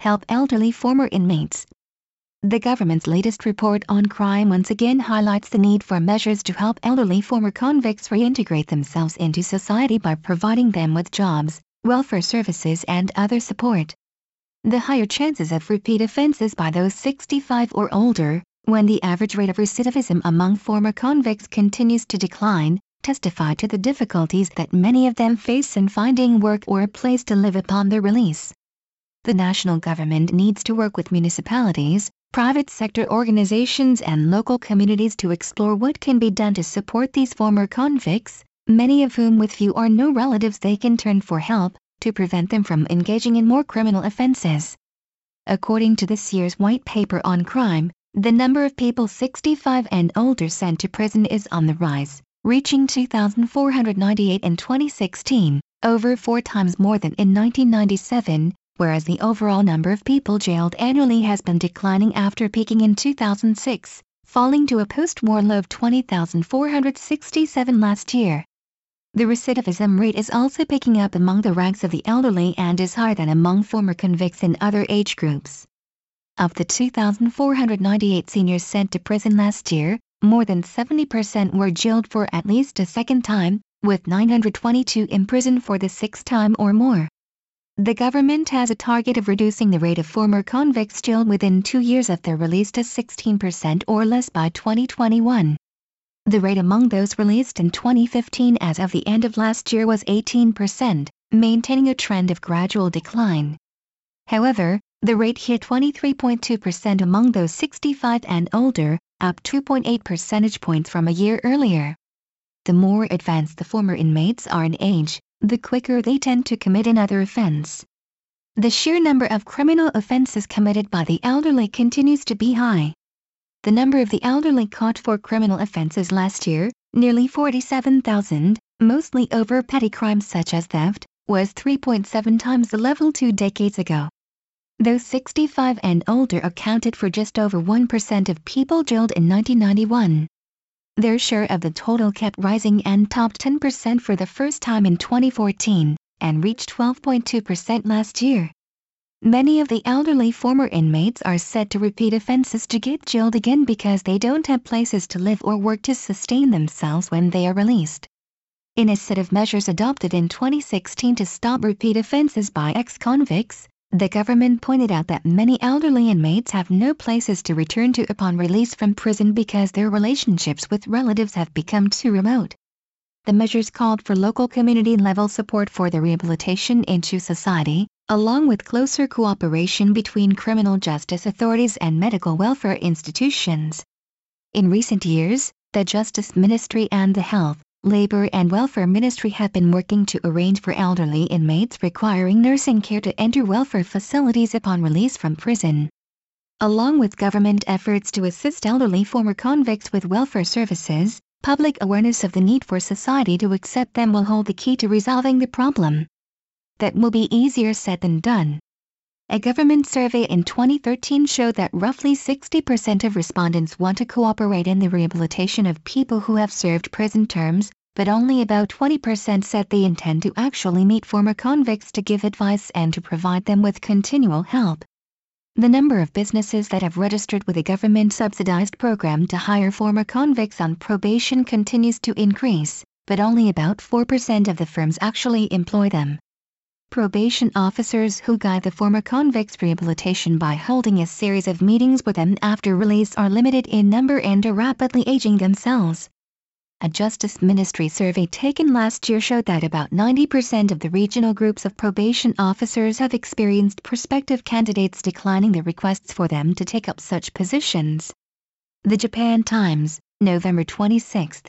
help elderly former inmates. The government's latest report on crime once again highlights the need for measures to help elderly former convicts reintegrate themselves into society by providing them with jobs, welfare services and other support. The higher chances of repeat offenses by those 65 or older, when the average rate of recidivism among former convicts continues to decline, testify to the difficulties that many of them face in finding work or a place to live upon their release. The national government needs to work with municipalities, private sector organizations and local communities to explore what can be done to support these former convicts, many of whom with few or no relatives they can turn for help, to prevent them from engaging in more criminal offenses. According to this year's white paper on crime, the number of people 65 and older sent to prison is on the rise, reaching 2,498 in 2016, over four times more than in 1997, whereas the overall number of people jailed annually has been declining after peaking in 2006, falling to a post-war low of 20,467 last year. The recidivism rate is also picking up among the ranks of the elderly and is higher than among former convicts in other age groups. Of the 2,498 seniors sent to prison last year, more than 70% were jailed for at least a second time, with 922 imprisoned for the sixth time or more. The government has a target of reducing the rate of former convicts jailed within two years of their release to 16% or less by 2021. The rate among those released in 2015 as of the end of last year was 18%, maintaining a trend of gradual decline. However, the rate hit 23.2% among those 65 and older, up 2.8 percentage points from a year earlier. The more advanced the former inmates are in age, the quicker they tend to commit another offense. The sheer number of criminal offenses committed by the elderly continues to be high. The number of the elderly caught for criminal offenses last year, nearly 47,000, mostly over petty crimes such as theft, was 3.7 times the level two decades ago. Those 65 and older accounted for just over 1% of people jailed in 1991. Their share of the total kept rising and topped 10% for the first time in 2014, and reached 12.2% last year. Many of the elderly former inmates are said to repeat offenses to get jailed again because they don't have places to live or work to sustain themselves when they are released. In a set of measures adopted in 2016 to stop repeat offenses by ex-convicts, the government pointed out that many elderly inmates have no places to return to upon release from prison because their relationships with relatives have become too remote. The measures called for local community-level support for their rehabilitation into society, along with closer cooperation between criminal justice authorities and medical welfare institutions. In recent years, the Justice Ministry and the Health, Labor and Welfare Ministry have been working to arrange for elderly inmates requiring nursing care to enter welfare facilities upon release from prison. Along with government efforts to assist elderly former convicts with welfare services, public awareness of the need for society to accept them will hold the key to resolving the problem. That will be easier said than done. A government survey in 2013 showed that roughly 60% of respondents want to cooperate in the rehabilitation of people who have served prison terms, but only about 20% said they intend to actually meet former convicts to give advice and to provide them with continual help. The number of businesses that have registered with a government-subsidized program to hire former convicts on probation continues to increase, but only about 4% of the firms actually employ them. Probation officers who guide the former convicts' rehabilitation by holding a series of meetings with them after release are limited in number and are rapidly aging themselves. A Justice Ministry survey taken last year showed that about 90% of the regional groups of probation officers have experienced prospective candidates declining the requests for them to take up such positions. The Japan Times, November 26,